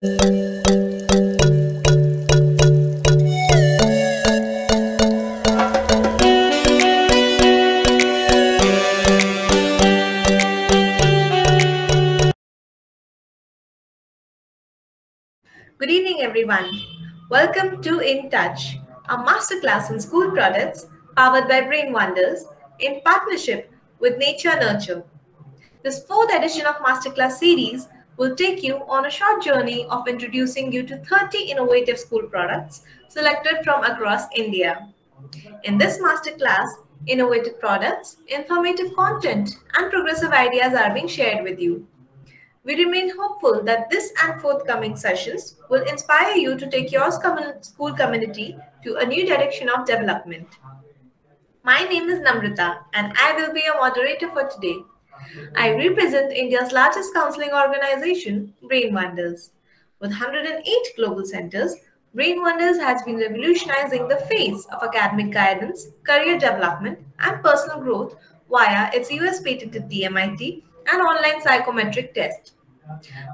Good evening, everyone. Welcome to In Touch, a masterclass in school products powered by Brain Wonders in partnership with Nature Nurture. This fourth edition of Masterclass series will take you on a short journey of introducing you to 30 innovative school products selected from across India. In this masterclass, innovative products, informative content, and progressive ideas are being shared with you. We remain hopeful that this and forthcoming sessions will inspire you to take your school community to a new direction of development. My name is Namrata and I will be your moderator for today. I represent India's largest counseling organization, Brain Wonders. With 108 global centers, Brain Wonders has been revolutionizing the face of academic guidance, career development, and personal growth via its US patented DMIT and online psychometric test.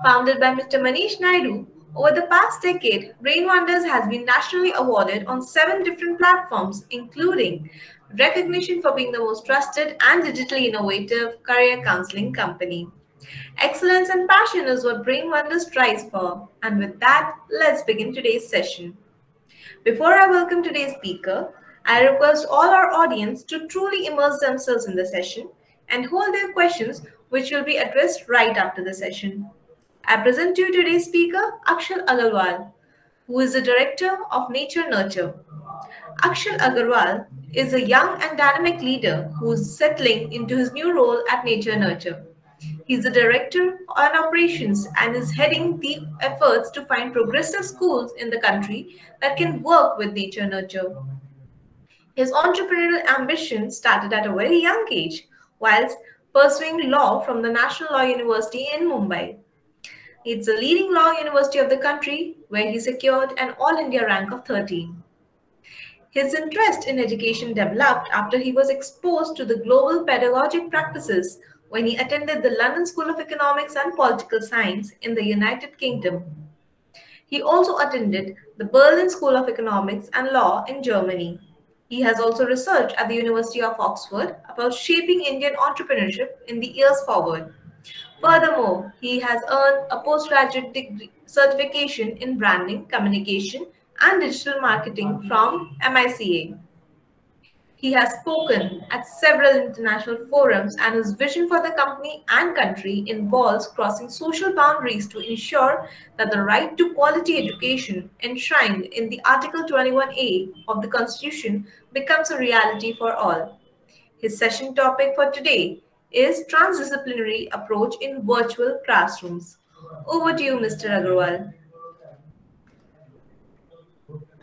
Founded by Mr. Manish Naidu, over the past decade, Brain Wonders has been nationally awarded on seven different platforms, including recognition for being the most trusted and digitally innovative career counseling company. Excellence and passion is what Brain Wonders strives for. And with that, let's begin today's session. Before I welcome today's speaker, I request all our audience to truly immerse themselves in the session and hold their questions, which will be addressed right after the session. I present to you today's speaker, Akshal Agarwal, who is the Director of Nature Nurture. Akshal Agarwal is a young and dynamic leader who's settling into his new role at Nature Nurture. He's the director on operations and is heading the efforts to find progressive schools in the country that can work with Nature Nurture. His entrepreneurial ambition started at a very young age, whilst pursuing law from the National Law University in Mumbai. It's the leading law university of the country where he secured an All India rank of 13. His interest in education developed after he was exposed to the global pedagogic practices when he attended the London School of Economics and Political Science in the United Kingdom. He also attended the Berlin School of Economics and Law in Germany. He has also researched at the University of Oxford about shaping Indian entrepreneurship in the years forward. Furthermore, he has earned a postgraduate degree certification in branding, communication, and digital marketing from MICA. He has spoken at several international forums and his vision for the company and country involves crossing social boundaries to ensure that the right to quality education enshrined in the Article 21A of the Constitution becomes a reality for all. His session topic for today is transdisciplinary approach in virtual classrooms. Over to you, Mr. Agarwal.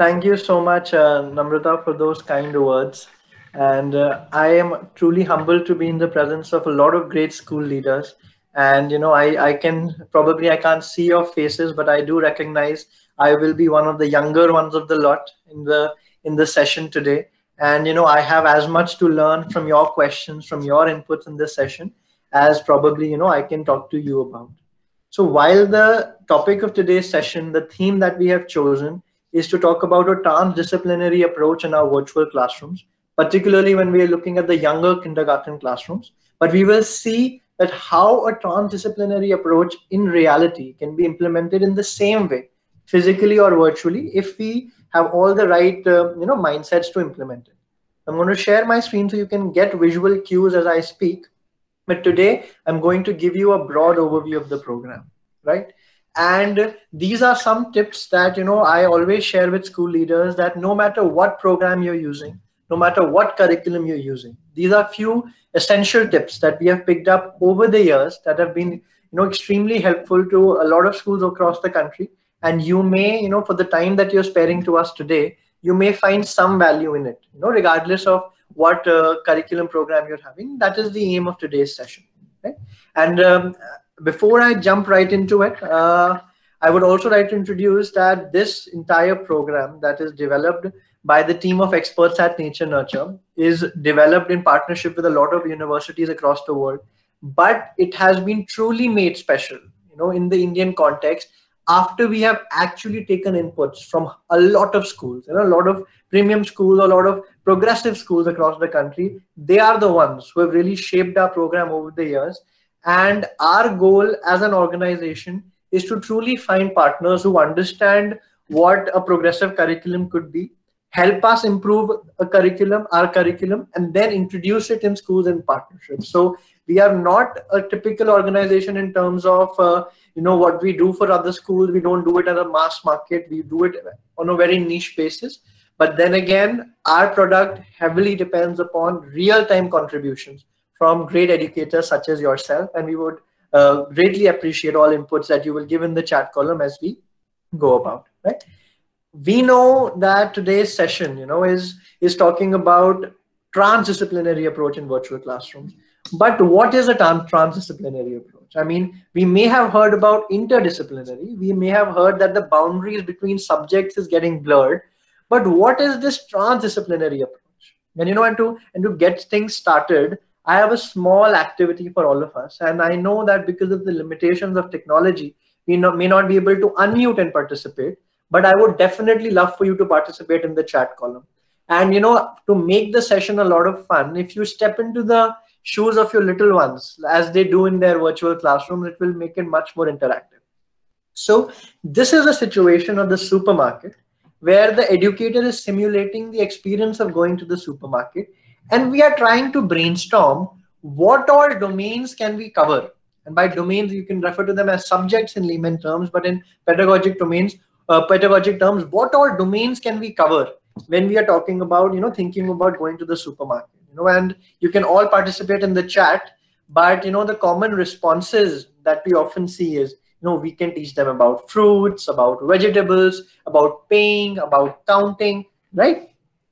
Thank you so much, uh, Namrata, for those kind words. And uh, I am truly humbled to be in the presence of a lot of great school leaders. And, you know, I, I can probably, I can't see your faces, but I do recognize I will be one of the younger ones of the lot in the in the session today. And, you know, I have as much to learn from your questions, from your inputs in this session, as probably, you know, I can talk to you about. So while the topic of today's session, the theme that we have chosen is to talk about a transdisciplinary approach in our virtual classrooms, particularly when we are looking at the younger kindergarten classrooms. But we will see that how a transdisciplinary approach in reality can be implemented in the same way, physically or virtually, if we have all the right uh, you know, mindsets to implement it. I'm going to share my screen so you can get visual cues as I speak. But today, I'm going to give you a broad overview of the program, right? And these are some tips that you know i always share with school leaders that no matter what program you're using no matter what curriculum you're using these are few essential tips that we have picked up over the years that have been you know extremely helpful to a lot of schools across the country. And you may you know for the time that you're sparing to us today you may find some value in it you know regardless of what uh, curriculum program you're having. That is the aim of today's session right? And um, before I jump right into it, uh, I would also like to introduce that this entire program that is developed by the team of experts at Nature Nurture is developed in partnership with a lot of universities across the world, but it has been truly made special, you know, in the Indian context after we have actually taken inputs from a lot of schools, you know, a lot of premium schools, a lot of progressive schools across the country. They are the ones who have really shaped our program over the years. And our goal as an organization is to truly find partners who understand what a progressive curriculum could be, help us improve a curriculum, our curriculum, and then introduce it in schools in partnerships. So we are not a typical organization in terms of uh, you know what we do for other schools. We don't do it at a mass market. We do it on a very niche basis. But then again, our product heavily depends upon real-time contributions from great educators such as yourself, and we would uh, greatly appreciate all inputs that you will give in the chat column as we go about. Right? We know that today's session, you know, is is talking about transdisciplinary approach in virtual classrooms. But what is a transdisciplinary approach? I mean, we may have heard about interdisciplinary. We may have heard that the boundaries between subjects is getting blurred. But what is this transdisciplinary approach? And you know, and to and to get things started, I have a small activity for all of us. And I know that because of the limitations of technology, we may not be able to unmute and participate. But I would definitely love for you to participate in the chat column. And you know, to make the session a lot of fun, if you step into the shoes of your little ones as they do in their virtual classroom, it will make it much more interactive. So this is a situation of the supermarket where the educator is simulating the experience of going to the supermarket and we are trying to brainstorm what all domains can we cover. And by domains, you can refer to them as subjects in layman terms, but in pedagogic domains, uh, pedagogic terms, what all domains can we cover when we are talking about, you know, thinking about going to the supermarket you know? And you can all participate in the chat but you know the common responses that we often see is you know we can teach them about fruits about vegetables about paying about counting right?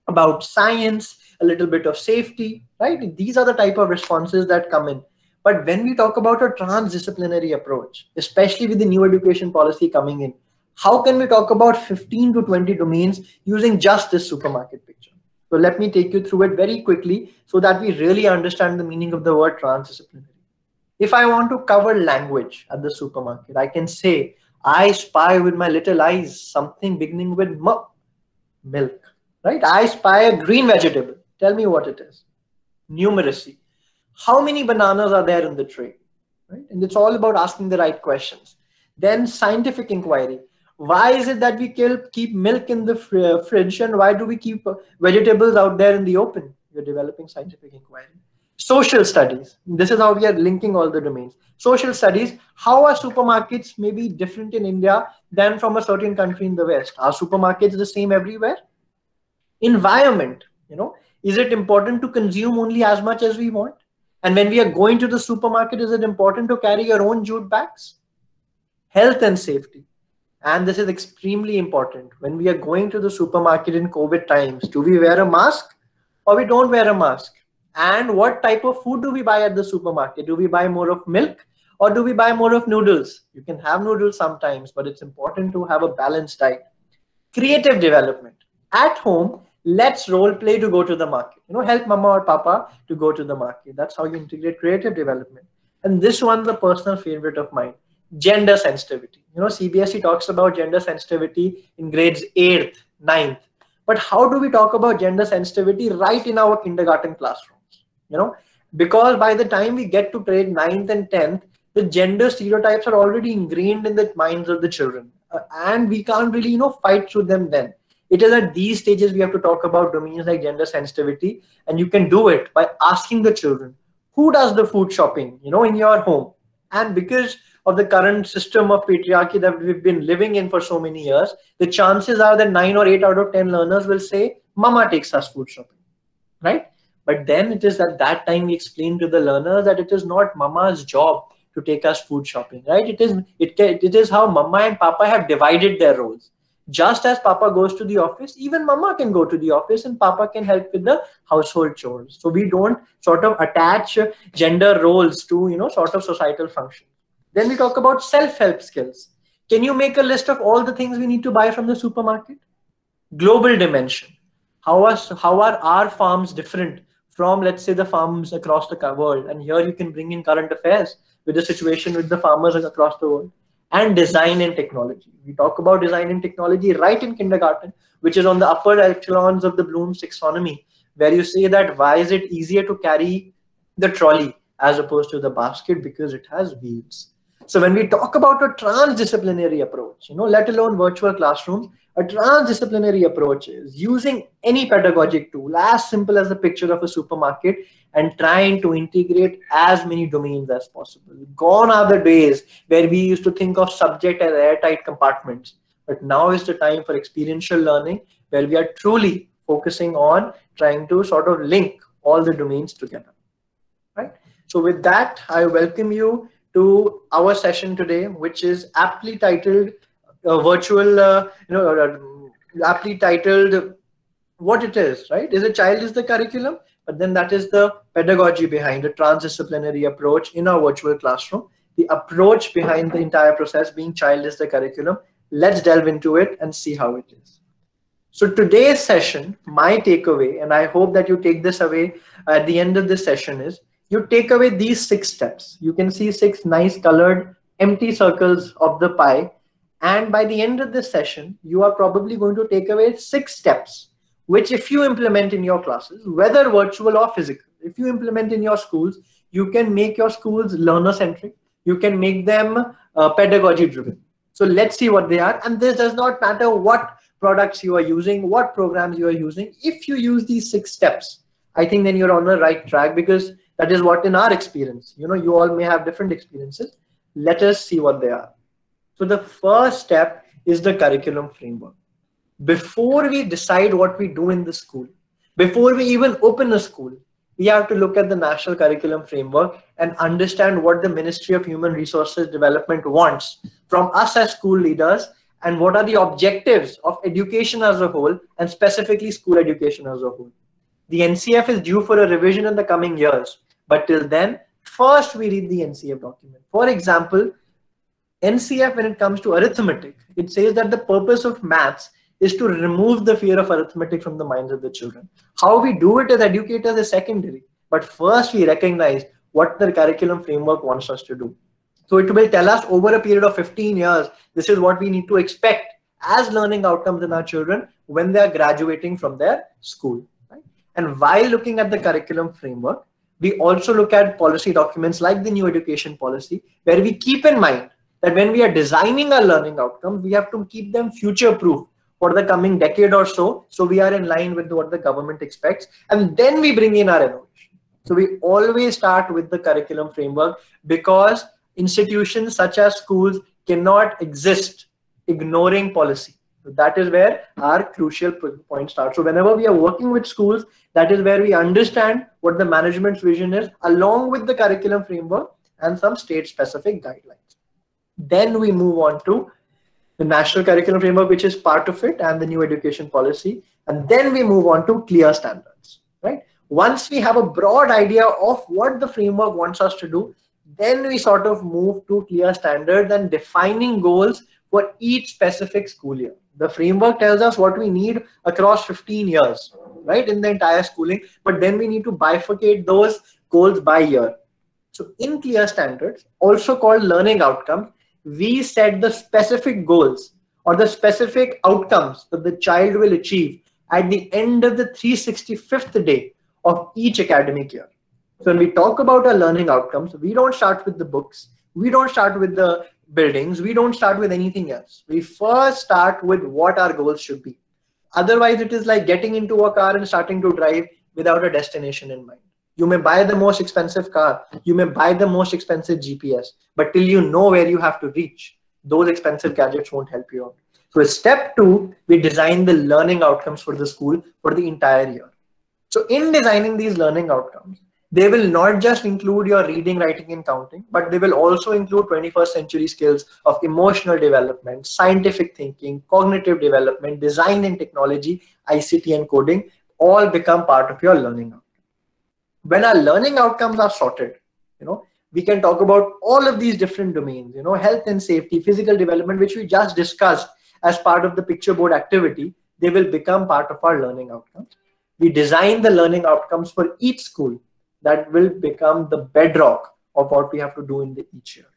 About science a little bit of safety right these are the type of responses that come in but when we talk about a transdisciplinary approach especially with the new education policy coming in how can we talk about 15 to 20 domains using just this supermarket picture so let me take you through it very quickly so that we really understand the meaning of the word transdisciplinary. If I want to cover language at the supermarket, I can say, I spy with my little eyes something beginning with m, milk, right? I spy a green vegetable. Tell me what it is. Numeracy. How many bananas are there in the tray? Right? And it's all about asking the right questions. Then scientific inquiry why is it that we keep milk in the uh, fridge and why do we keep uh, vegetables out there in the open we're developing scientific inquiry social studies this is how we are linking all the domains social studies how are supermarkets maybe different in india than from a certain country in the west are supermarkets the same everywhere environment you know is it important to consume only as much as we want and when we are going to the supermarket is it important to carry your own jute bags health and safety and this is extremely important. When we are going to the supermarket in COVID times, do we wear a mask or we don't wear a mask? And what type of food do we buy at the supermarket? Do we buy more of milk or do we buy more of noodles? You can have noodles sometimes, but it's important to have a balanced diet. Creative development. At home, let's role play to go to the market. You know, help mama or papa to go to the market. That's how you integrate creative development. And this one's a personal favorite of mine gender sensitivity. You know, CBSE talks about gender sensitivity in grades 8th, 9th. But how do we talk about gender sensitivity right in our kindergarten classrooms? You know, because by the time we get to grade 9th and 10th, the gender stereotypes are already ingrained in the minds of the children. Uh, and we can't really, you know, fight through them then. It is at these stages we have to talk about domains like gender sensitivity. And you can do it by asking the children, who does the food shopping, you know, in your home? And because of the current system of patriarchy that we've been living in for so many years, the chances are that nine or eight out of 10 learners will say, Mama takes us food shopping, right? But then it is at that time we explain to the learners that it is not Mama's job to take us food shopping, right? It is it, it is how Mama and Papa have divided their roles. Just as Papa goes to the office, even Mama can go to the office and Papa can help with the household chores. So we don't sort of attach gender roles to you know sort of societal function. Then we talk about self-help skills. Can you make a list of all the things we need to buy from the supermarket? Global dimension. How are, how are our farms different from, let's say, the farms across the world? And here you can bring in current affairs with the situation with the farmers across the world. And design and technology. We talk about design and technology right in kindergarten, which is on the upper echelons of the Bloom's taxonomy, where you say that why is it easier to carry the trolley as opposed to the basket because it has wheels. So when we talk about a transdisciplinary approach, you know, let alone virtual classrooms, a transdisciplinary approach is using any pedagogic tool as simple as a picture of a supermarket and trying to integrate as many domains as possible. Gone are the days where we used to think of subject as airtight compartments, but now is the time for experiential learning where we are truly focusing on trying to sort of link all the domains together, right? So with that, I welcome you to our session today, which is aptly titled uh, virtual, uh, you know, aptly titled what it is, right? Is a child is the curriculum? but then that is the pedagogy behind the transdisciplinary approach in our virtual classroom. The approach behind the entire process being child is the curriculum. Let's delve into it and see how it is. So today's session, my takeaway, and I hope that you take this away at the end of this session is you take away these six steps. You can see six nice colored empty circles of the pie. And by the end of this session, you are probably going to take away six steps which if you implement in your classes, whether virtual or physical, if you implement in your schools, you can make your schools learner-centric. You can make them uh, pedagogy-driven. So let's see what they are. And this does not matter what products you are using, what programs you are using. If you use these six steps, I think then you're on the right track because that is what in our experience, you know, you all may have different experiences. Let us see what they are. So the first step is the curriculum framework before we decide what we do in the school, before we even open a school, we have to look at the national curriculum framework and understand what the Ministry of Human Resources Development wants from us as school leaders and what are the objectives of education as a whole and specifically school education as a whole. The NCF is due for a revision in the coming years, but till then, first we read the NCF document. For example, NCF, when it comes to arithmetic, it says that the purpose of maths is to remove the fear of arithmetic from the minds of the children. How we do it as educators is secondary, but first we recognize what the curriculum framework wants us to do. So it will tell us over a period of 15 years, this is what we need to expect as learning outcomes in our children when they are graduating from their school. Right? And while looking at the curriculum framework, we also look at policy documents like the new education policy, where we keep in mind that when we are designing our learning outcomes, we have to keep them future proof for the coming decade or so. So we are in line with what the government expects. And then we bring in our innovation. So we always start with the curriculum framework because institutions such as schools cannot exist ignoring policy. So that is where our crucial point starts. So whenever we are working with schools, that is where we understand what the management's vision is along with the curriculum framework and some state specific guidelines. Then we move on to the national curriculum framework, which is part of it, and the new education policy. And then we move on to clear standards, right? Once we have a broad idea of what the framework wants us to do, then we sort of move to clear standards and defining goals for each specific school year. The framework tells us what we need across 15 years, right, in the entire schooling, but then we need to bifurcate those goals by year. So in clear standards, also called learning outcomes, we set the specific goals or the specific outcomes that the child will achieve at the end of the 365th day of each academic year. So when we talk about our learning outcomes, we don't start with the books. We don't start with the buildings. We don't start with anything else. We first start with what our goals should be. Otherwise, it is like getting into a car and starting to drive without a destination in mind. You may buy the most expensive car. You may buy the most expensive GPS. But till you know where you have to reach, those expensive gadgets won't help you out. So step two, we design the learning outcomes for the school for the entire year. So in designing these learning outcomes, they will not just include your reading, writing, and counting, but they will also include 21st century skills of emotional development, scientific thinking, cognitive development, design and technology, ICT and coding, all become part of your learning when our learning outcomes are sorted, you know, we can talk about all of these different domains, you know, health and safety, physical development, which we just discussed as part of the picture board activity, they will become part of our learning outcomes. We design the learning outcomes for each school that will become the bedrock of what we have to do in the each year.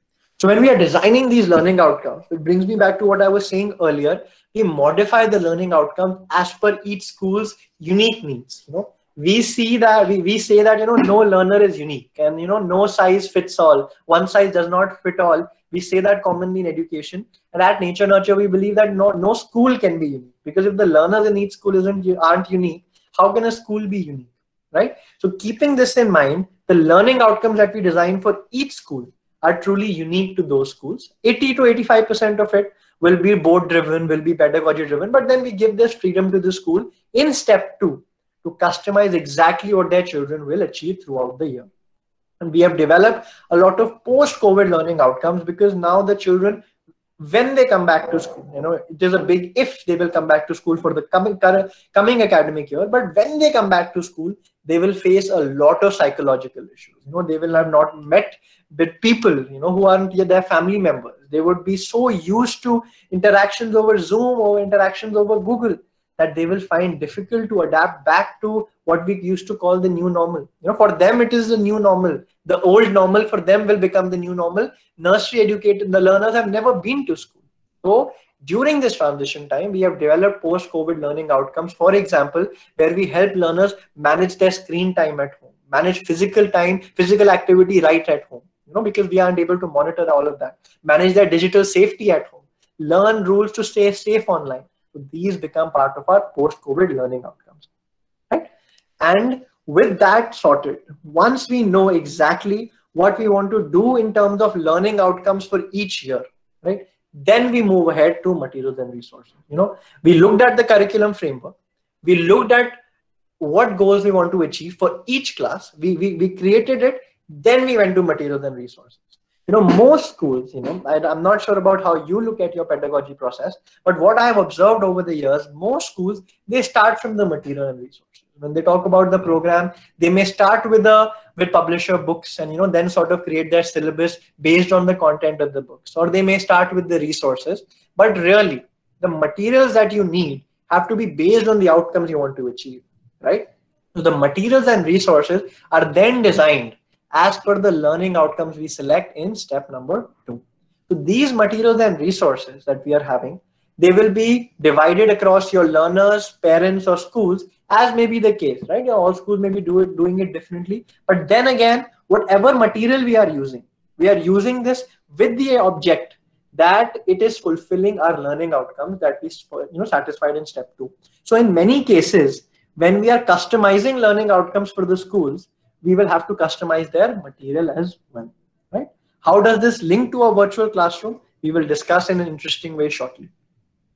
So when we are designing these learning outcomes, it brings me back to what I was saying earlier. We modify the learning outcome as per each school's unique needs. You know, we see that we, we say that you know no learner is unique and you know no size fits all. One size does not fit all. We say that commonly in education. And at Nature Nurture, we believe that no no school can be unique because if the learners in each school isn't aren't unique, how can a school be unique? Right? So keeping this in mind, the learning outcomes that we design for each school are truly unique to those schools. 80 to 85% of it will be board driven, will be pedagogy driven, but then we give this freedom to the school in step two to customize exactly what their children will achieve throughout the year. And we have developed a lot of post-COVID learning outcomes because now the children, when they come back to school, you know, it is a big if they will come back to school for the coming coming academic year. But when they come back to school, they will face a lot of psychological issues. You know, they will have not met with people, you know, who aren't their family members. They would be so used to interactions over Zoom or interactions over Google that they will find difficult to adapt back to what we used to call the new normal. You know, for them it is the new normal. The old normal for them will become the new normal. Nursery educated, the learners have never been to school. So during this transition time, we have developed post-COVID learning outcomes, for example, where we help learners manage their screen time at home, manage physical time, physical activity right at home you know, because we aren't able to monitor all of that. Manage their digital safety at home. Learn rules to stay safe online. So these become part of our post-COVID learning outcomes, right? And with that sorted, once we know exactly what we want to do in terms of learning outcomes for each year, right? Then we move ahead to materials and resources. You know, we looked at the curriculum framework. We looked at what goals we want to achieve for each class. We, we, we created it then we went to materials and resources. You know, most schools, you know, I, I'm not sure about how you look at your pedagogy process, but what I have observed over the years, most schools, they start from the material and resources. When they talk about the program, they may start with the with publisher books and you know then sort of create their syllabus based on the content of the books, or they may start with the resources. But really, the materials that you need have to be based on the outcomes you want to achieve, right? So the materials and resources are then designed as per the learning outcomes we select in step number two. So these materials and resources that we are having, they will be divided across your learners, parents, or schools as may be the case, right? All schools may be do it, doing it differently. But then again, whatever material we are using, we are using this with the object that it is fulfilling our learning outcomes that we you know satisfied in step two. So in many cases, when we are customizing learning outcomes for the schools, we will have to customize their material as well, right? How does this link to a virtual classroom? We will discuss in an interesting way shortly.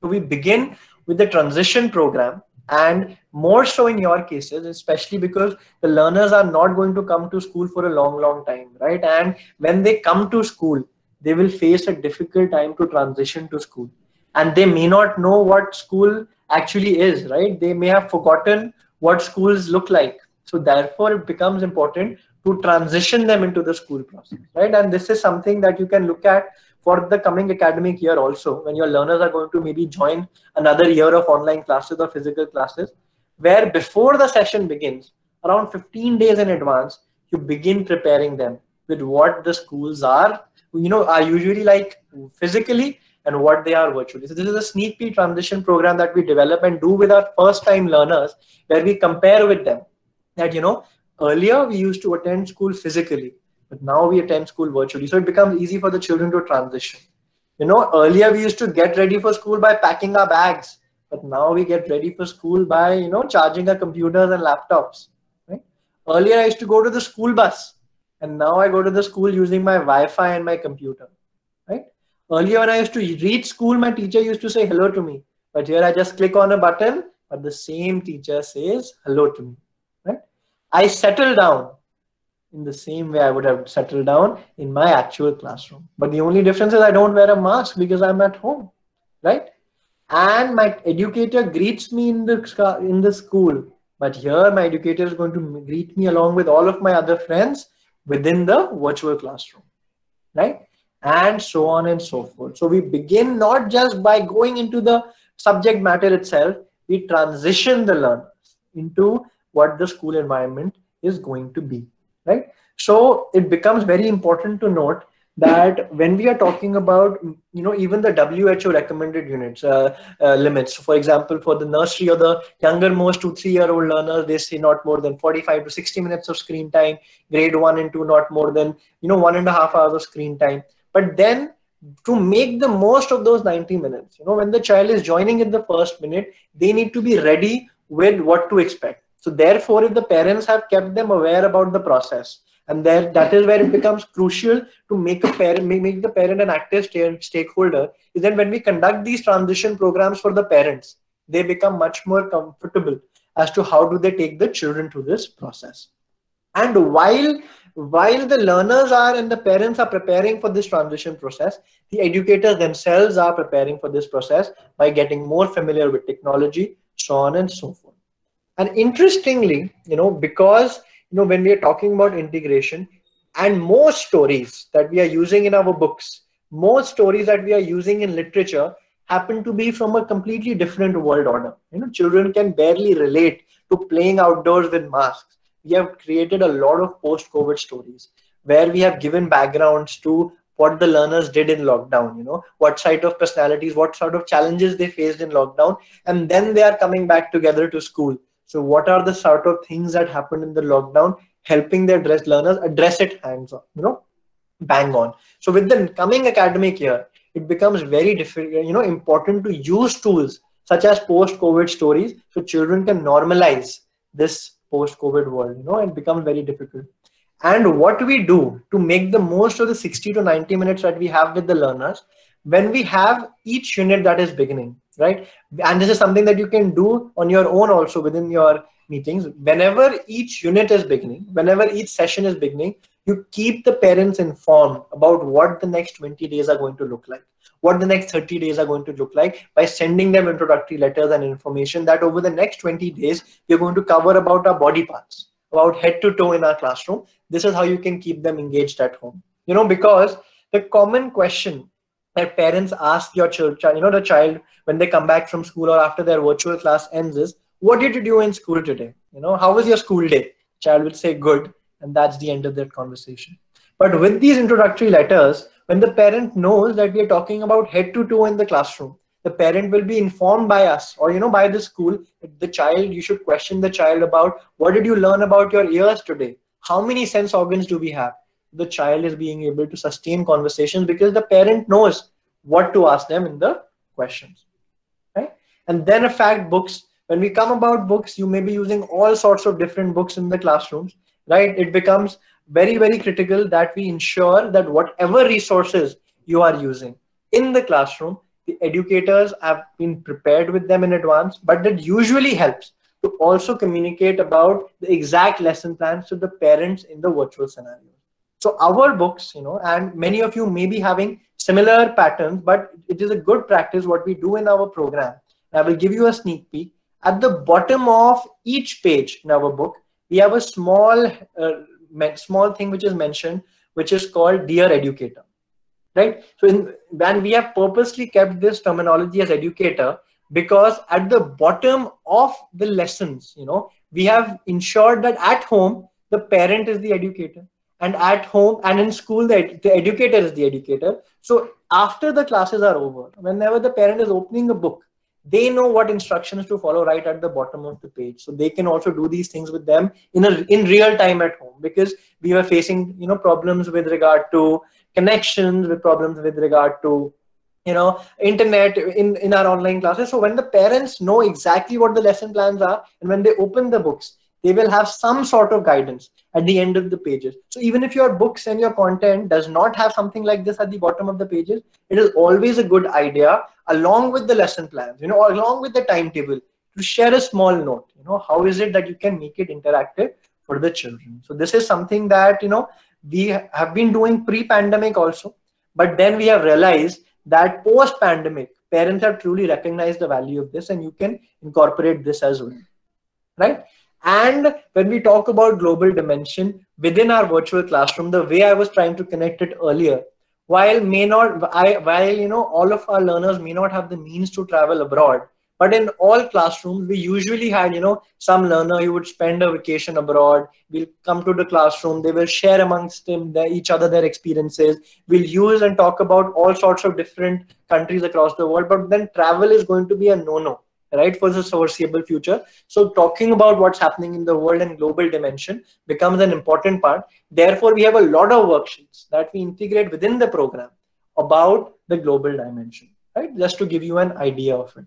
So we begin with the transition program and more so in your cases, especially because the learners are not going to come to school for a long, long time, right? And when they come to school, they will face a difficult time to transition to school. And they may not know what school actually is, right? They may have forgotten what schools look like so therefore, it becomes important to transition them into the school process, right? And this is something that you can look at for the coming academic year also, when your learners are going to maybe join another year of online classes or physical classes, where before the session begins, around 15 days in advance, you begin preparing them with what the schools are, you know, are usually like physically and what they are virtually. So this is a sneak peek transition program that we develop and do with our first time learners, where we compare with them that you know earlier we used to attend school physically but now we attend school virtually. So it becomes easy for the children to transition. You know earlier we used to get ready for school by packing our bags but now we get ready for school by you know charging our computers and laptops right? Earlier i used to go to the school bus and now i go to the school using my wi-fi and my computer right? Earlier when i used to reach school my teacher used to say hello to me but here i just click on a button but the same teacher says hello to me I settle down in the same way I would have settled down in my actual classroom. But the only difference is I don't wear a mask because I'm at home, right? And my educator greets me in the in the school. But here my educator is going to greet me along with all of my other friends within the virtual classroom, right? And so on and so forth. So we begin not just by going into the subject matter itself, we transition the learners into what the school environment is going to be, right? So it becomes very important to note that when we are talking about you know even the WHO recommended units uh, uh, limits for example for the nursery or the younger most two three year old learners they say not more than 45 to 60 minutes of screen time grade one and two not more than you know one and a half hours of screen time but then to make the most of those 90 minutes you know when the child is joining in the first minute they need to be ready with what to expect so therefore if the parents have kept them aware about the process and there that is where it becomes crucial to make a parent make the parent an active stakeholder is that when we conduct these transition programs for the parents they become much more comfortable as to how do they take the children through this process. And while while the learners are and the parents are preparing for this transition process the educators themselves are preparing for this process by getting more familiar with technology so on and so forth and interestingly you know because you know when we are talking about integration and most stories that we are using in our books most stories that we are using in literature happen to be from a completely different world order. You know children can barely relate to playing outdoors with masks. We have created a lot of post covid stories where we have given backgrounds to what the learners did in lockdown you know what side of personalities what sort of challenges they faced in lockdown and then they are coming back together to school so what are the sort of things that happened in the lockdown, helping the address learners address it hands on, you know, bang on. So with the coming academic year, it becomes very difficult, you know, important to use tools such as post-COVID stories so children can normalize this post-COVID world, you know, it becomes very difficult. And what we do to make the most of the 60 to 90 minutes that we have with the learners, when we have each unit that is beginning, right? And this is something that you can do on your own also within your meetings. Whenever each unit is beginning whenever each session is beginning you keep the parents informed about what the next 20 days are going to look like what the next 30 days are going to look like by sending them introductory letters and information that over the next 20 days we're going to cover about our body parts about head to toe in our classroom. This is how you can keep them engaged at home. You know because the common question that parents ask your child, you know, the child when they come back from school or after their virtual class ends is, what did you do in school today? You know, how was your school day? Child will say good, and that's the end of that conversation. But with these introductory letters, when the parent knows that we are talking about head to toe in the classroom, the parent will be informed by us or you know by the school the child you should question the child about what did you learn about your ears today how many sense organs do we have the child is being able to sustain conversations because the parent knows what to ask them in the questions right? And then a fact books. When we come about books you may be using all sorts of different books in the classrooms right? It becomes very very critical that we ensure that whatever resources you are using in the classroom the educators have been prepared with them in advance but that usually helps to also communicate about the exact lesson plans to the parents in the virtual scenario so our books, you know, and many of you may be having similar patterns, but it is a good practice what we do in our program. I will give you a sneak peek. At the bottom of each page in our book, we have a small, uh, small thing which is mentioned, which is called Dear Educator, right? So in, when we have purposely kept this terminology as educator, because at the bottom of the lessons, you know, we have ensured that at home, the parent is the educator and at home and in school the, the educator is the educator. So after the classes are over whenever the parent is opening a book they know what instructions to follow right at the bottom of the page. So they can also do these things with them in a in real time at home because we were facing you know problems with regard to connections with problems with regard to you know internet in in our online classes. So when the parents know exactly what the lesson plans are and when they open the books they will have some sort of guidance at the end of the pages. So even if your books and your content does not have something like this at the bottom of the pages, it is always a good idea along with the lesson plans, you know, along with the timetable to share a small note, you know, how is it that you can make it interactive for the children. So this is something that, you know, we have been doing pre-pandemic also, but then we have realized that post-pandemic, parents have truly recognized the value of this and you can incorporate this as well, right? And when we talk about global dimension within our virtual classroom, the way I was trying to connect it earlier, while may not, I, while you know all of our learners may not have the means to travel abroad, but in all classrooms, we usually had, you know, some learner who would spend a vacation abroad. We'll come to the classroom. They will share amongst them their, each other their experiences. We'll use and talk about all sorts of different countries across the world. But then travel is going to be a no-no, right, for the foreseeable future. So talking about what's happening in the world and global dimension becomes an important part. Therefore, we have a lot of worksheets that we integrate within the program about the global dimension, right? Just to give you an idea of it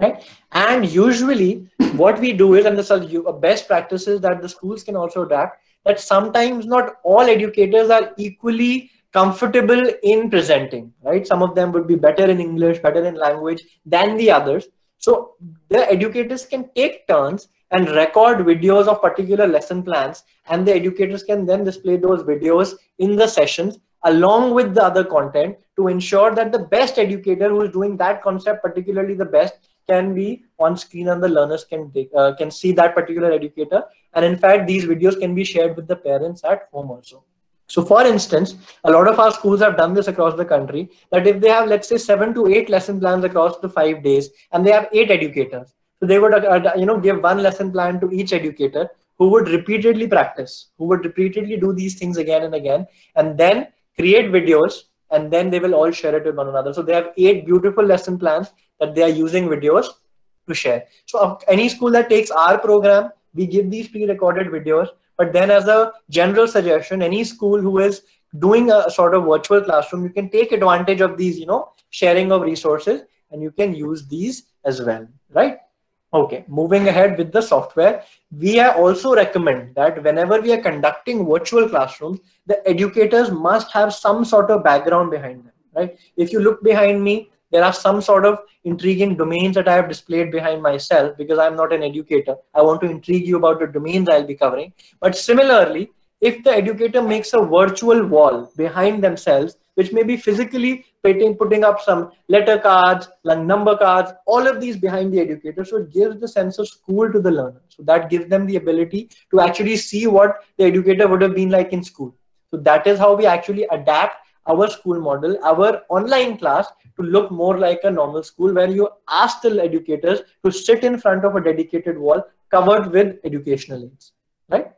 right and usually what we do is and this is a best practices that the schools can also adapt that sometimes not all educators are equally comfortable in presenting right some of them would be better in english better in language than the others so the educators can take turns and record videos of particular lesson plans and the educators can then display those videos in the sessions along with the other content to ensure that the best educator who is doing that concept particularly the best can be on screen and the learners can uh, can see that particular educator. And in fact these videos can be shared with the parents at home also so for instance a lot of our schools have done this across the country that if they have let's say seven to eight lesson plans across the five days and they have eight educators so they would uh, you know give one lesson plan to each educator who would repeatedly practice who would repeatedly do these things again and again and then create videos and then they will all share it with one another so they have eight beautiful lesson plans that they are using videos to share. So uh, any school that takes our program, we give these pre-recorded videos. But then as a general suggestion, any school who is doing a sort of virtual classroom, you can take advantage of these, you know, sharing of resources and you can use these as well, right? Okay, moving ahead with the software, we also recommend that whenever we are conducting virtual classrooms, the educators must have some sort of background behind them, right? If you look behind me, there are some sort of intriguing domains that I have displayed behind myself because I'm not an educator. I want to intrigue you about the domains I'll be covering. But similarly, if the educator makes a virtual wall behind themselves, which may be physically putting, up some letter cards, like number cards, all of these behind the educator. So it gives the sense of school to the learner. So that gives them the ability to actually see what the educator would have been like in school. So that is how we actually adapt our school model, our online class to look more like a normal school where you ask the educators to sit in front of a dedicated wall covered with educational aids, right?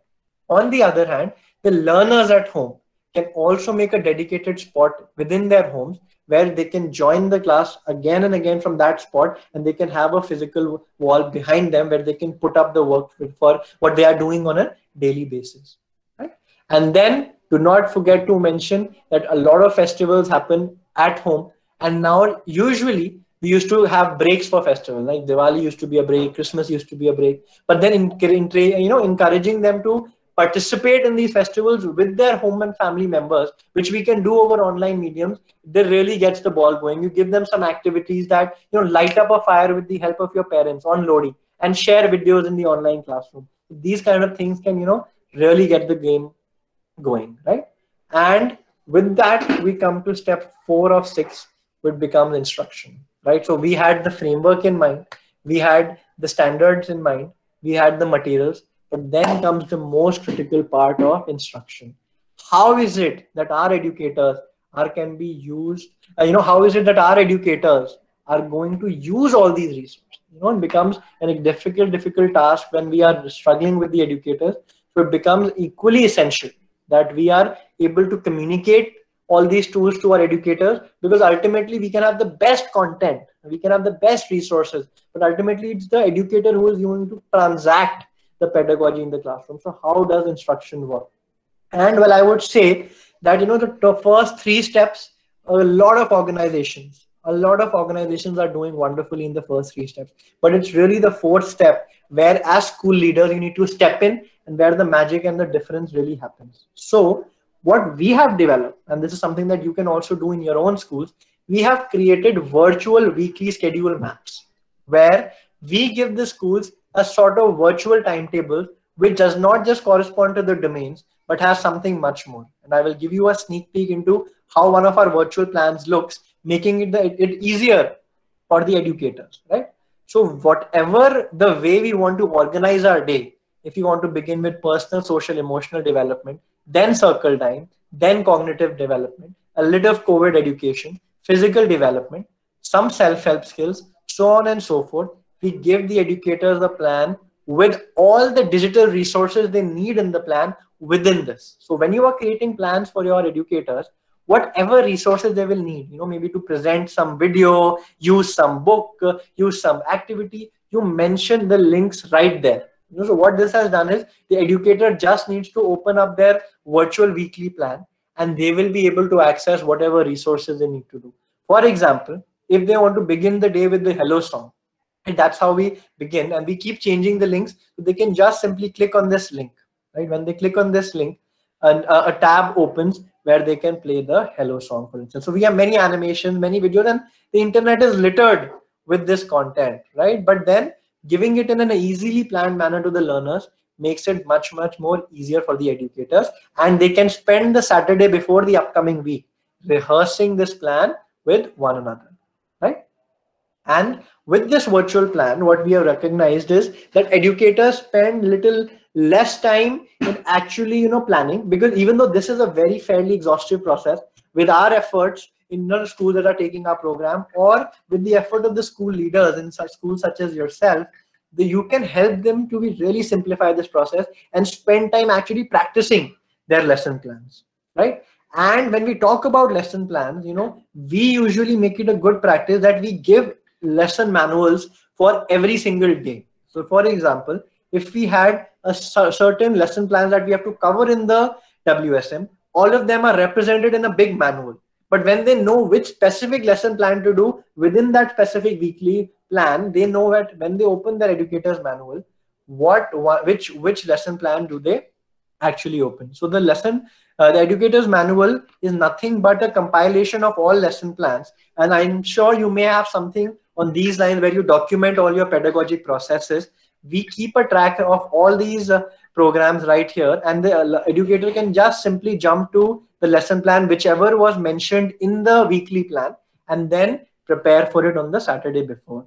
On the other hand, the learners at home can also make a dedicated spot within their homes where they can join the class again and again from that spot and they can have a physical wall behind them where they can put up the work for what they are doing on a daily basis right and then do not forget to mention that a lot of festivals happen at home. And now usually we used to have breaks for festival. Like diwali used to be a break christmas used to be a break. But then in you know encouraging them to participate in these festivals with their home and family members which we can do over online mediums that really gets the ball going. You give them some activities that you know light up a fire with the help of your parents on Lohri and share videos in the online classroom. These kind of things can you know really get the game going right? And with that we come to step four of six which becomes instruction right? So we had the framework in mind we had the standards in mind we had the materials but then comes the most critical part of instruction. How is it that our educators are can be used uh, you know how is it that our educators are going to use all these resources? You know it becomes a difficult difficult task when we are struggling with the educators so it becomes equally essential that we are able to communicate all these tools to our educators because ultimately we can have the best content we can have the best resources but ultimately it's the educator who is going to transact the pedagogy in the classroom. So how does instruction work? And well i would say that you know the, the first three steps a lot of organizations a lot of organizations are doing wonderfully in the first three steps. But it's really the fourth step where as school leaders you need to step in and where the magic and the difference really happens. So what we have developed, and this is something that you can also do in your own schools, we have created virtual weekly schedule maps where we give the schools a sort of virtual timetable which does not just correspond to the domains but has something much more and i will give you a sneak peek into how one of our virtual plans looks making it, the, it easier for the educators right so whatever the way we want to organize our day if you want to begin with personal, social, emotional development, then circle time, then cognitive development, a little of COVID education, physical development, some self-help skills, so on and so forth. We give the educators a plan with all the digital resources they need in the plan within this. So when you are creating plans for your educators, whatever resources they will need, you know, maybe to present some video, use some book, use some activity, you mention the links right there. You know, so what this has done is the educator just needs to open up their virtual weekly plan and they will be able to access whatever resources they need to do. For example, if they want to begin the day with the hello song, and that's how we begin and we keep changing the links, so they can just simply click on this link, right? When they click on this link, and a, a tab opens where they can play the hello song, for instance. So we have many animations, many videos, and the internet is littered with this content, right? But then giving it in an easily planned manner to the learners makes it much, much more easier for the educators. And they can spend the Saturday before the upcoming week rehearsing this plan with one another, right? And with this virtual plan, what we have recognized is that educators spend little less time in actually, you know, planning because even though this is a very fairly exhaustive process, with our efforts, in the schools that are taking our program or with the effort of the school leaders in such schools such as yourself the, you can help them to really simplify this process and spend time actually practicing their lesson plans right? And when we talk about lesson plans you know we usually make it a good practice that we give lesson manuals for every single day. So for example if we had a certain lesson plans that we have to cover in the wsm all of them are represented in a big manual but when they know which specific lesson plan to do within that specific weekly plan, they know that when they open their educator's manual, what, which which lesson plan do they actually open. So the lesson, uh, the educator's manual is nothing but a compilation of all lesson plans. And I'm sure you may have something on these lines where you document all your pedagogic processes. We keep a track of all these uh, programs right here and the uh, educator can just simply jump to the lesson plan, whichever was mentioned in the weekly plan, and then prepare for it on the Saturday before.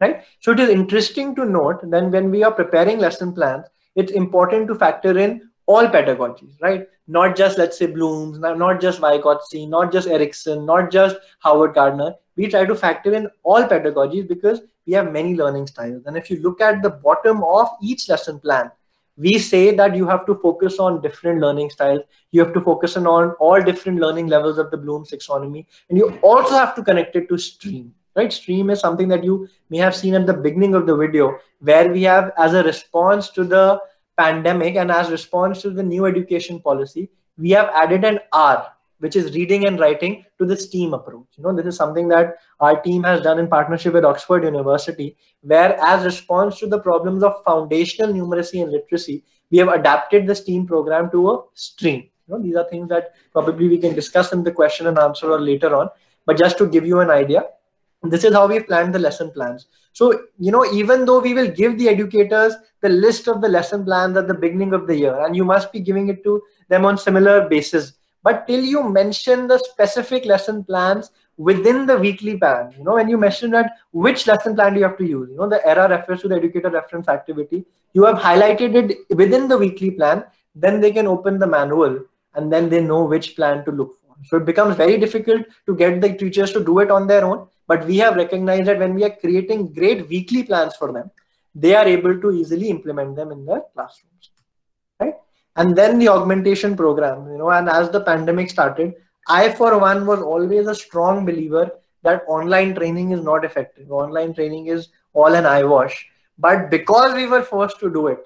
Right. So it is interesting to note that when we are preparing lesson plans, it's important to factor in all pedagogies, right? Not just, let's say, Bloom's, not just Vygotsky, not just Erikson, not just Howard Gardner. We try to factor in all pedagogies because we have many learning styles. And if you look at the bottom of each lesson plan, we say that you have to focus on different learning styles. You have to focus on all different learning levels of the bloom's taxonomy. And you also have to connect it to stream right? Stream is something that you may have seen at the beginning of the video where we have as a response to the pandemic and as response to the new education policy we have added an r which is reading and writing to the STEAM approach. You know, this is something that our team has done in partnership with Oxford University, where as response to the problems of foundational numeracy and literacy, we have adapted the STEAM program to a stream. You know, these are things that probably we can discuss in the question and answer or later on. But just to give you an idea, this is how we've planned the lesson plans. So, you know, even though we will give the educators the list of the lesson plans at the beginning of the year, and you must be giving it to them on similar basis but till you mention the specific lesson plans within the weekly plan, you know, when you mention that which lesson plan do you have to use, you know, the error refers to the educator reference activity, you have highlighted it within the weekly plan, then they can open the manual and then they know which plan to look for. So it becomes very difficult to get the teachers to do it on their own. But we have recognized that when we are creating great weekly plans for them, they are able to easily implement them in their classrooms and then the augmentation program you know and as the pandemic started i for one was always a strong believer that online training is not effective. Online training is all an eyewash but because we were forced to do it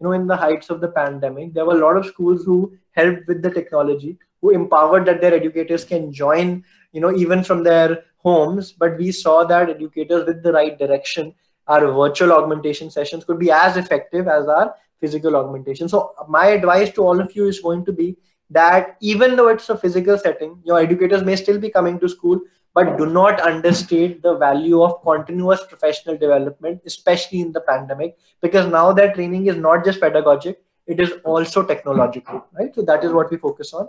you know in the heights of the pandemic there were a lot of schools who helped with the technology who empowered that their educators can join you know even from their homes. But we saw that educators with the right direction our virtual augmentation sessions could be as effective as our physical augmentation. So my advice to all of you is going to be that even though it's a physical setting, your educators may still be coming to school, but do not understate the value of continuous professional development, especially in the pandemic, because now that training is not just pedagogic, it is also technological, right? So that is what we focus on.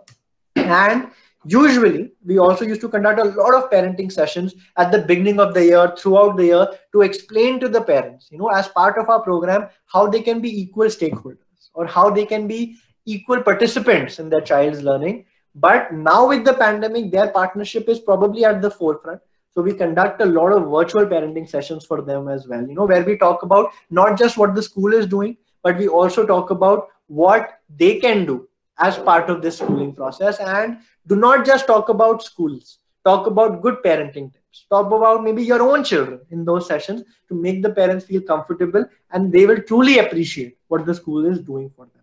And Usually, we also used to conduct a lot of parenting sessions at the beginning of the year, throughout the year, to explain to the parents, you know, as part of our program, how they can be equal stakeholders or how they can be equal participants in their child's learning. But now with the pandemic, their partnership is probably at the forefront. So we conduct a lot of virtual parenting sessions for them as well, you know, where we talk about not just what the school is doing, but we also talk about what they can do as part of this schooling process. And do not just talk about schools, talk about good parenting tips, talk about maybe your own children in those sessions to make the parents feel comfortable and they will truly appreciate what the school is doing for them.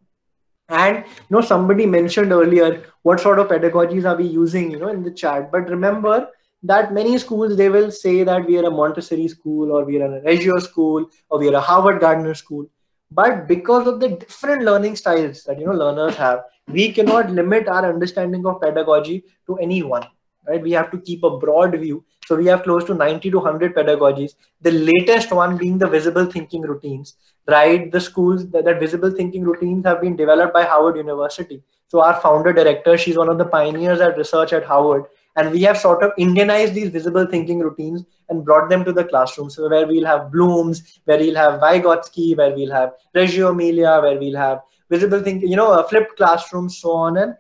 And you know, somebody mentioned earlier what sort of pedagogies are we using, you know, in the chat. But remember, that many schools they will say that we are a Montessori school or we are a Reggio school or we are a Howard Gardner school. But because of the different learning styles that you know learners have, we cannot limit our understanding of pedagogy to any one. Right? We have to keep a broad view. So we have close to 90 to 100 pedagogies. The latest one being the visible thinking routines. Right? The schools that, that visible thinking routines have been developed by Harvard University. So our founder director, she's one of the pioneers at research at Harvard and we have sort of Indianized these visible thinking routines and brought them to the classroom. So where we'll have Bloom's, where we'll have Vygotsky, where we'll have Reggio Emilia, where we'll have visible thinking, you know, a flipped classroom, so on and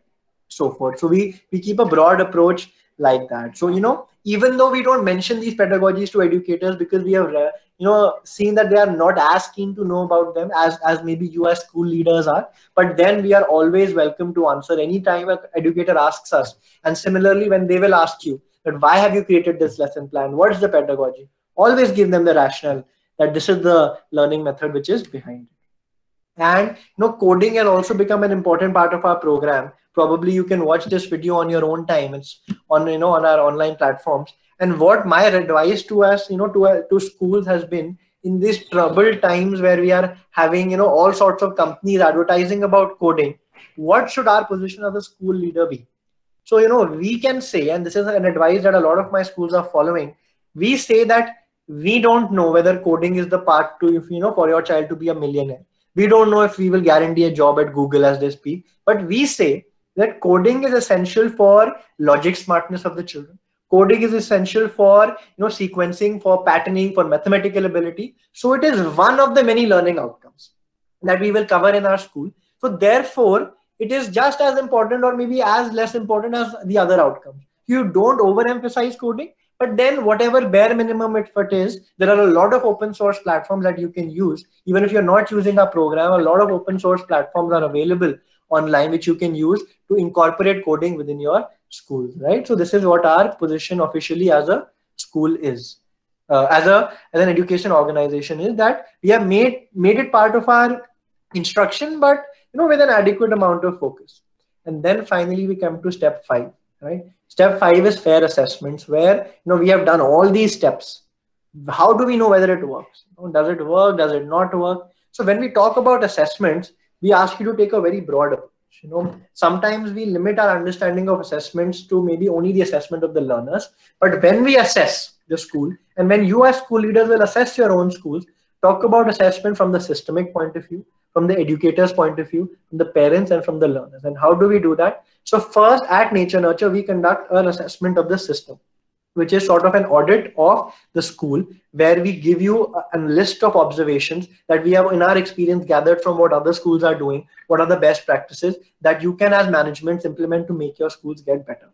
so forth. So we we keep a broad approach like that. So you know, even though we don't mention these pedagogies to educators because we have uh, you know seen that they are not as keen to know about them as as maybe you as school leaders are. But then we are always welcome to answer anytime an educator asks us. And similarly when they will ask you that why have you created this lesson plan? What is the pedagogy? Always give them the rationale that this is the learning method which is behind it. And you know coding has also become an important part of our program probably you can watch this video on your own time it's on you know on our online platforms and what my advice to us, you know, to uh, to schools has been in these troubled times where we are having, you know, all sorts of companies advertising about coding. What should our position as a school leader be? So, you know, we can say, and this is an advice that a lot of my schools are following. We say that we don't know whether coding is the path to, if you know, for your child to be a millionaire. We don't know if we will guarantee a job at Google as they speak, but we say that coding is essential for logic smartness of the children. Coding is essential for you know sequencing for patterning for mathematical ability. So it is one of the many learning outcomes that we will cover in our school. So therefore it is just as important or maybe as less important as the other outcomes. You don't overemphasize coding but then whatever bare minimum effort is there are a lot of open source platforms that you can use. Even if you're not using our program a lot of open source platforms are available online which you can use to incorporate coding within your schools, right? So this is what our position officially as a school is. Uh, as a as an education organization is that we have made made it part of our instruction but you know with an adequate amount of focus. And then finally we come to step five right? Step five is fair assessments where you know we have done all these steps. How do we know whether it works? Does it work? Does it not work? So when we talk about assessments we ask you to take a very broad approach. You know sometimes we limit our understanding of assessments to maybe only the assessment of the learners. But when we assess the school and when you as school leaders will assess your own schools talk about assessment from the systemic point of view from the educator's point of view from the parents and from the learners. And how do we do that? So first at nature nurture we conduct an assessment of the system which is sort of an audit of the school where we give you a, a, list of observations that we have in our experience gathered from what other schools are doing what are the best practices that you can as managements implement to make your schools get better.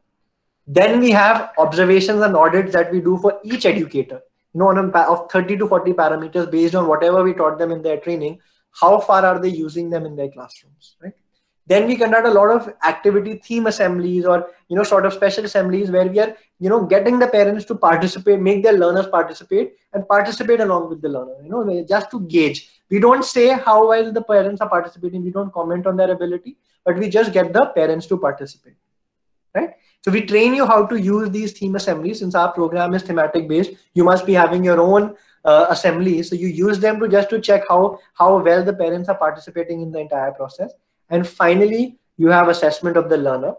Then we have observations and audits that we do for each educator. You know on a, of 30 to 40 parameters based on whatever we taught them in their training how far are they using them in their classrooms right then we conduct a lot of activity theme assemblies or you know sort of special assemblies where we are you know getting the parents to participate make their learners participate and participate along with the learner you know just to gauge. We don't say how well the parents are participating. We don't comment on their ability but we just get the parents to participate right? So we train you how to use these theme assemblies. Since our program is thematic based you must be having your own uh, assemblies so you use them to just to check how how well the parents are participating in the entire process and finally, you have assessment of the learner.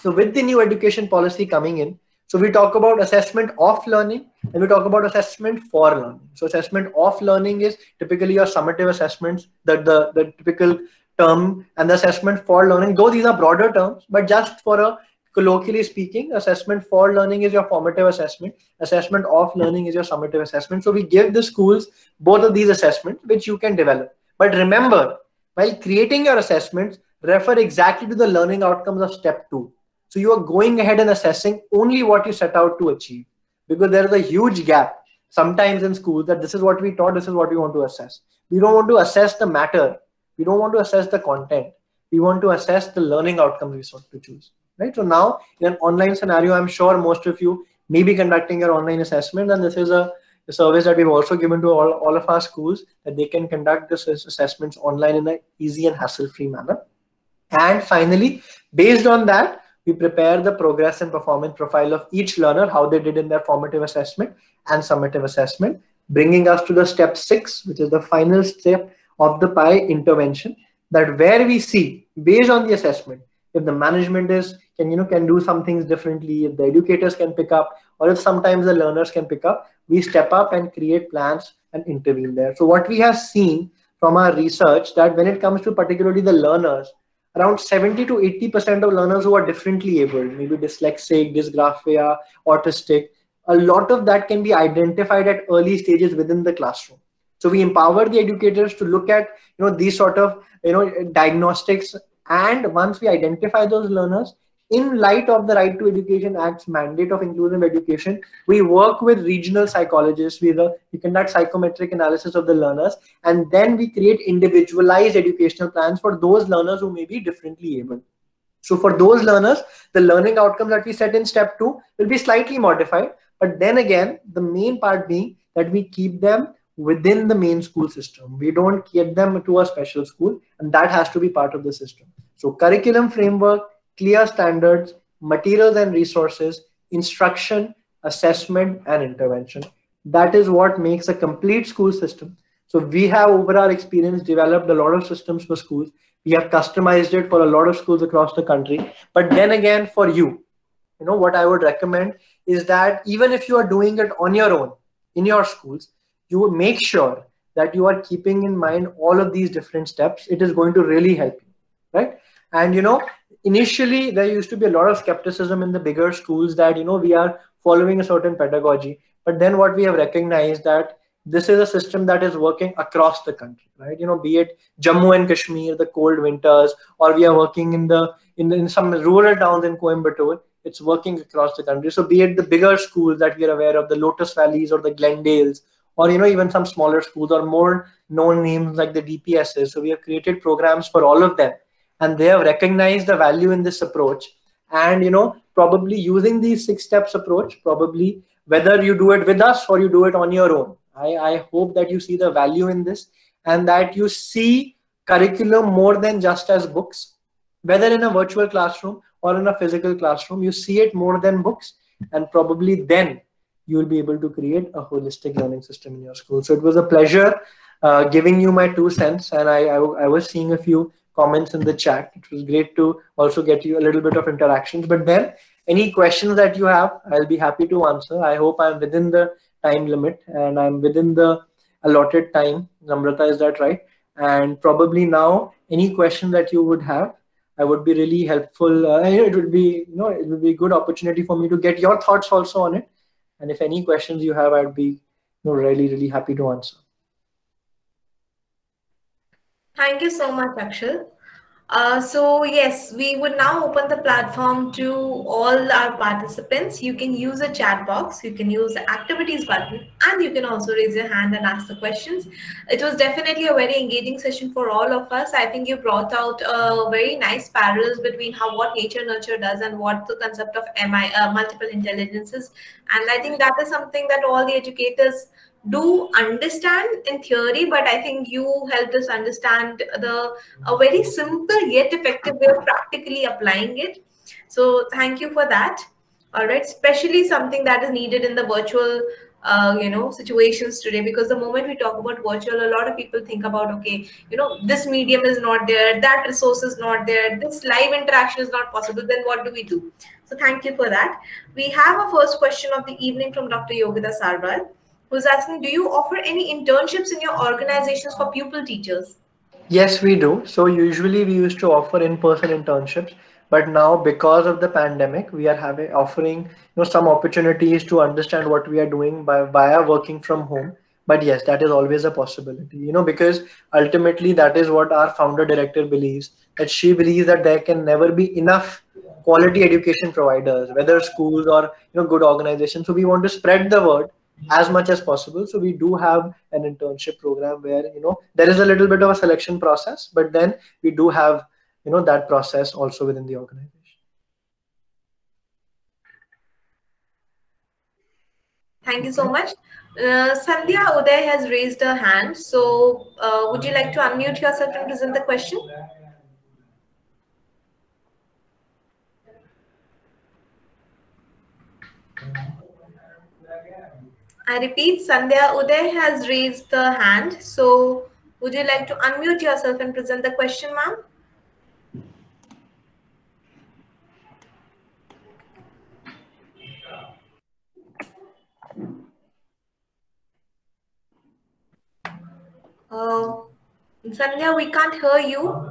So with the new education policy coming in, so we talk about assessment of learning and we talk about assessment for learning. So assessment of learning is typically your summative assessments, that the, the typical term and the assessment for learning, though these are broader terms, but just for a colloquially speaking, assessment for learning is your formative assessment. Assessment of learning is your summative assessment. So we give the schools both of these assessments, which you can develop. But remember, while creating your assessments, refer exactly to the learning outcomes of step two. So you are going ahead and assessing only what you set out to achieve. because there is a huge gap sometimes in school that this is what we taught, this is what we want to assess. We don't want to assess the matter. We don't want to assess the content. We want to assess the learning outcomes we want to choose. Right. So now in an online scenario, I'm sure most of you may be conducting your online assessment, and this is a, a service that we've also given to all, all of our schools that they can conduct this assessments online in an easy and hassle-free manner. And finally, based on that, we prepare the progress and performance profile of each learner, how they did in their formative assessment and summative assessment, bringing us to the step six, which is the final step of the PIE intervention, that where we see, based on the assessment, if the management is can you know can do some things differently, if the educators can pick up, or if sometimes the learners can pick up, we step up and create plans and intervene there. So what we have seen from our research that when it comes to particularly the learners, around 70 to 80% of learners who are differently able, maybe dyslexic, dysgraphia, autistic, a lot of that can be identified at early stages within the classroom. So we empower the educators to look at you know these sort of you know diagnostics, and once we identify those learners, in light of the Right to Education Act's mandate of inclusive education, we work with regional psychologists. We, we conduct psychometric analysis of the learners, and then we create individualized educational plans for those learners who may be differently able. So for those learners, the learning outcomes that we set in step two will be slightly modified. But then again, the main part being that we keep them within the main school system. We don't get them to a special school, and that has to be part of the system. So curriculum framework, clear standards, materials and resources, instruction, assessment, and intervention. That is what makes a complete school system. So we have, over our experience, developed a lot of systems for schools. We have customized it for a lot of schools across the country. But then again, for you, you know, what I would recommend is that even if you are doing it on your own in your schools, you make sure that you are keeping in mind all of these different steps. It is going to really help you, right? And you know, initially there used to be a lot of skepticism in the bigger schools that you know we are following a certain pedagogy. But then what we have recognized that this is a system that is working across the country right? You know be it jammu and kashmir the cold winters or we are working in the in, in some rural towns in coimbatore it's working across the country. So be it the bigger schools that we are aware of the lotus valleys or the glendales or you know even some smaller schools or more known names like the dpss so we have created programs for all of them and they have recognized the value in this approach. And you know probably using these six steps approach probably whether you do it with us or you do it on your own. I i hope that you see the value in this and that you see curriculum more than just as books. Whether in a virtual classroom or in a physical classroom you see it more than books and probably then you will be able to create a holistic learning system in your school. So it was a pleasure uh, giving you my two cents and I, I, I was seeing a few comments in the chat. It was great to also get you a little bit of interactions. But then any questions that you have, I'll be happy to answer. I hope I'm within the time limit and I'm within the allotted time. Namrata, is that right? And probably now, any question that you would have, I would be really helpful. Uh, it would be, you know, it would be a good opportunity for me to get your thoughts also on it. And if any questions you have, I'd be, you know, really, really happy to answer. Thank you so much, Akshal. Uh, so yes, we would now open the platform to all our participants. You can use a chat box, you can use the activities button, and you can also raise your hand and ask the questions. It was definitely a very engaging session for all of us. I think you brought out a very nice parallels between how what nature nurture does and what the concept of MI, uh, multiple intelligences. And I think that is something that all the educators do understand in theory, but I think you helped us understand the a very simple yet effective way of practically applying it. So thank you for that. All right, especially something that is needed in the virtual uh, you know situations today because the moment we talk about virtual a lot of people think about okay you know this medium is not there that resource is not there this live interaction is not possible then what do we do so thank you for that we have a first question of the evening from dr yogita sarwal who's asking, do you offer any internships in your organizations for pupil teachers? Yes, we do. So usually we used to offer in-person internships, but now because of the pandemic, we are having offering you know some opportunities to understand what we are doing by via working from home. But yes, that is always a possibility, you know, because ultimately that is what our founder director believes that she believes that there can never be enough quality education providers, whether schools or you know good organizations. So we want to spread the word as much as possible. So we do have an internship program where you know there is a little bit of a selection process, but then we do have you know that process also within the organization. Thank you so much. Uh, Sandhya Uday has raised her hand. So, uh, would you like to unmute yourself and present the question? I repeat, Sandhya Uday has raised the hand. So, would you like to unmute yourself and present the question, ma'am? Uh, Sandhya, we can't hear you.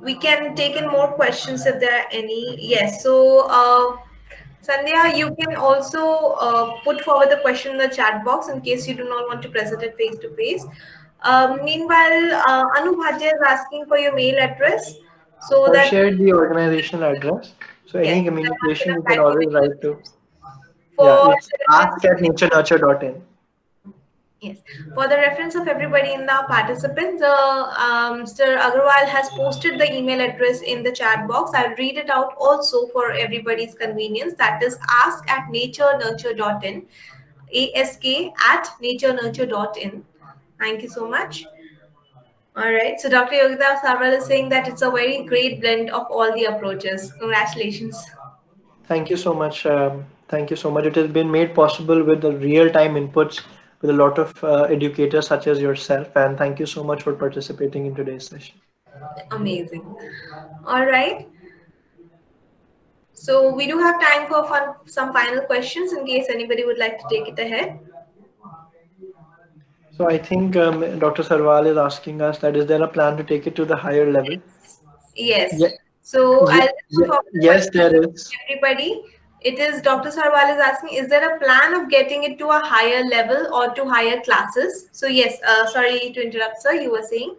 We can take in more questions if there are any. Yes, so uh, Sandhya, you can also uh, put forward the question in the chat box in case you do not want to present it face to face. Um, meanwhile, uh, Anu Bhatia is asking for your mail address. So I that shared the organizational address. So any communication you can always write to. for Yeah, ask at naturenurture.in. Yes. For the reference of everybody in the participants, uh, um, Mr. Agarwal has posted the email address in the chat box. I'll read it out also for everybody's convenience. That is ask at naturenurture.in. Ask at naturenurture.in. Thank you so much. All right. So Dr. Yogita Sarwal is saying that it's a very great blend of all the approaches. Congratulations. Thank you so much. Um, thank you so much. It has been made possible with the real-time inputs with a lot of uh, educators such as yourself. And thank you so much for participating in today's session. Amazing. All right. So we do have time for fun, some final questions in case anybody would like to take it ahead. So I think um, Dr. Sarwal is asking us that is there a plan to take it to the higher level? Yes. Ye- So I'll ye- yes, question there is. Everybody, it is Dr. Sarwal is asking, is there a plan of getting it to a higher level or to higher classes? So yes, uh, sorry to interrupt, sir. You were saying?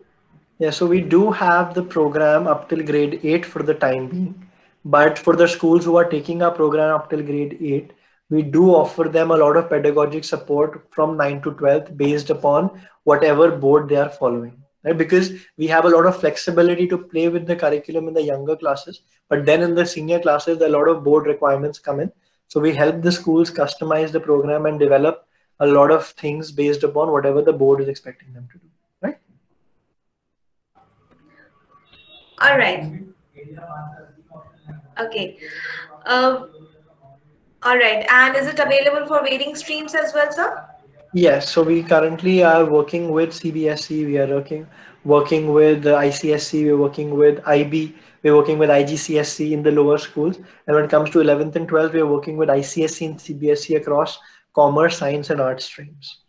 Yeah, so we do have the program up till grade 8 for the time being. But for the schools who are taking our program up till grade 8, we do offer them a lot of pedagogic support from 9 to 12th based upon whatever board they are following. Right? Because we have a lot of flexibility to play with the curriculum in the younger classes, but then in the senior classes, a lot of board requirements come in. So we help the schools customize the program and develop a lot of things based upon whatever the board is expecting them to do. Right? All right. Okay. Um, all right. And is it available for waiting streams as well, sir? Yes, so we currently are working with CBSE, we are working working with ICSE, we're working with IB, we're working with IGCSE in the lower schools. And when it comes to 11th and 12th, we're working with ICSE and CBSE across commerce, science, and art streams.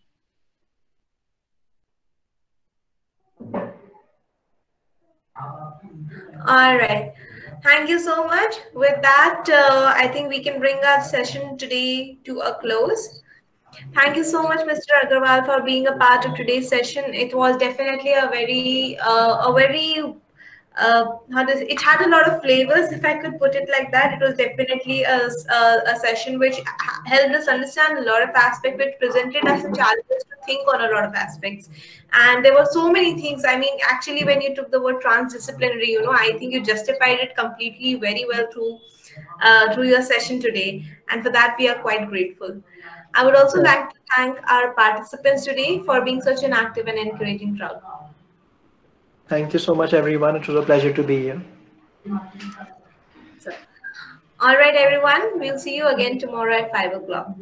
All right. Thank you so much. With that, uh, I think we can bring our session today to a close. Thank you so much, Mr. Agarwal, for being a part of today's session. It was definitely a very, uh, a very, uh, it had a lot of flavors, if I could put it like that. It was definitely a, a, a session which helped us understand a lot of aspects, which presented us challenges to think on a lot of aspects. And there were so many things. I mean, actually, when you took the word transdisciplinary, you know, I think you justified it completely very well through uh, through your session today, and for that we are quite grateful. I would also like to thank our participants today for being such an active and encouraging crowd. Thank you so much, everyone. It was a pleasure to be here. So, all right, everyone. We'll see you again tomorrow at 5 o'clock.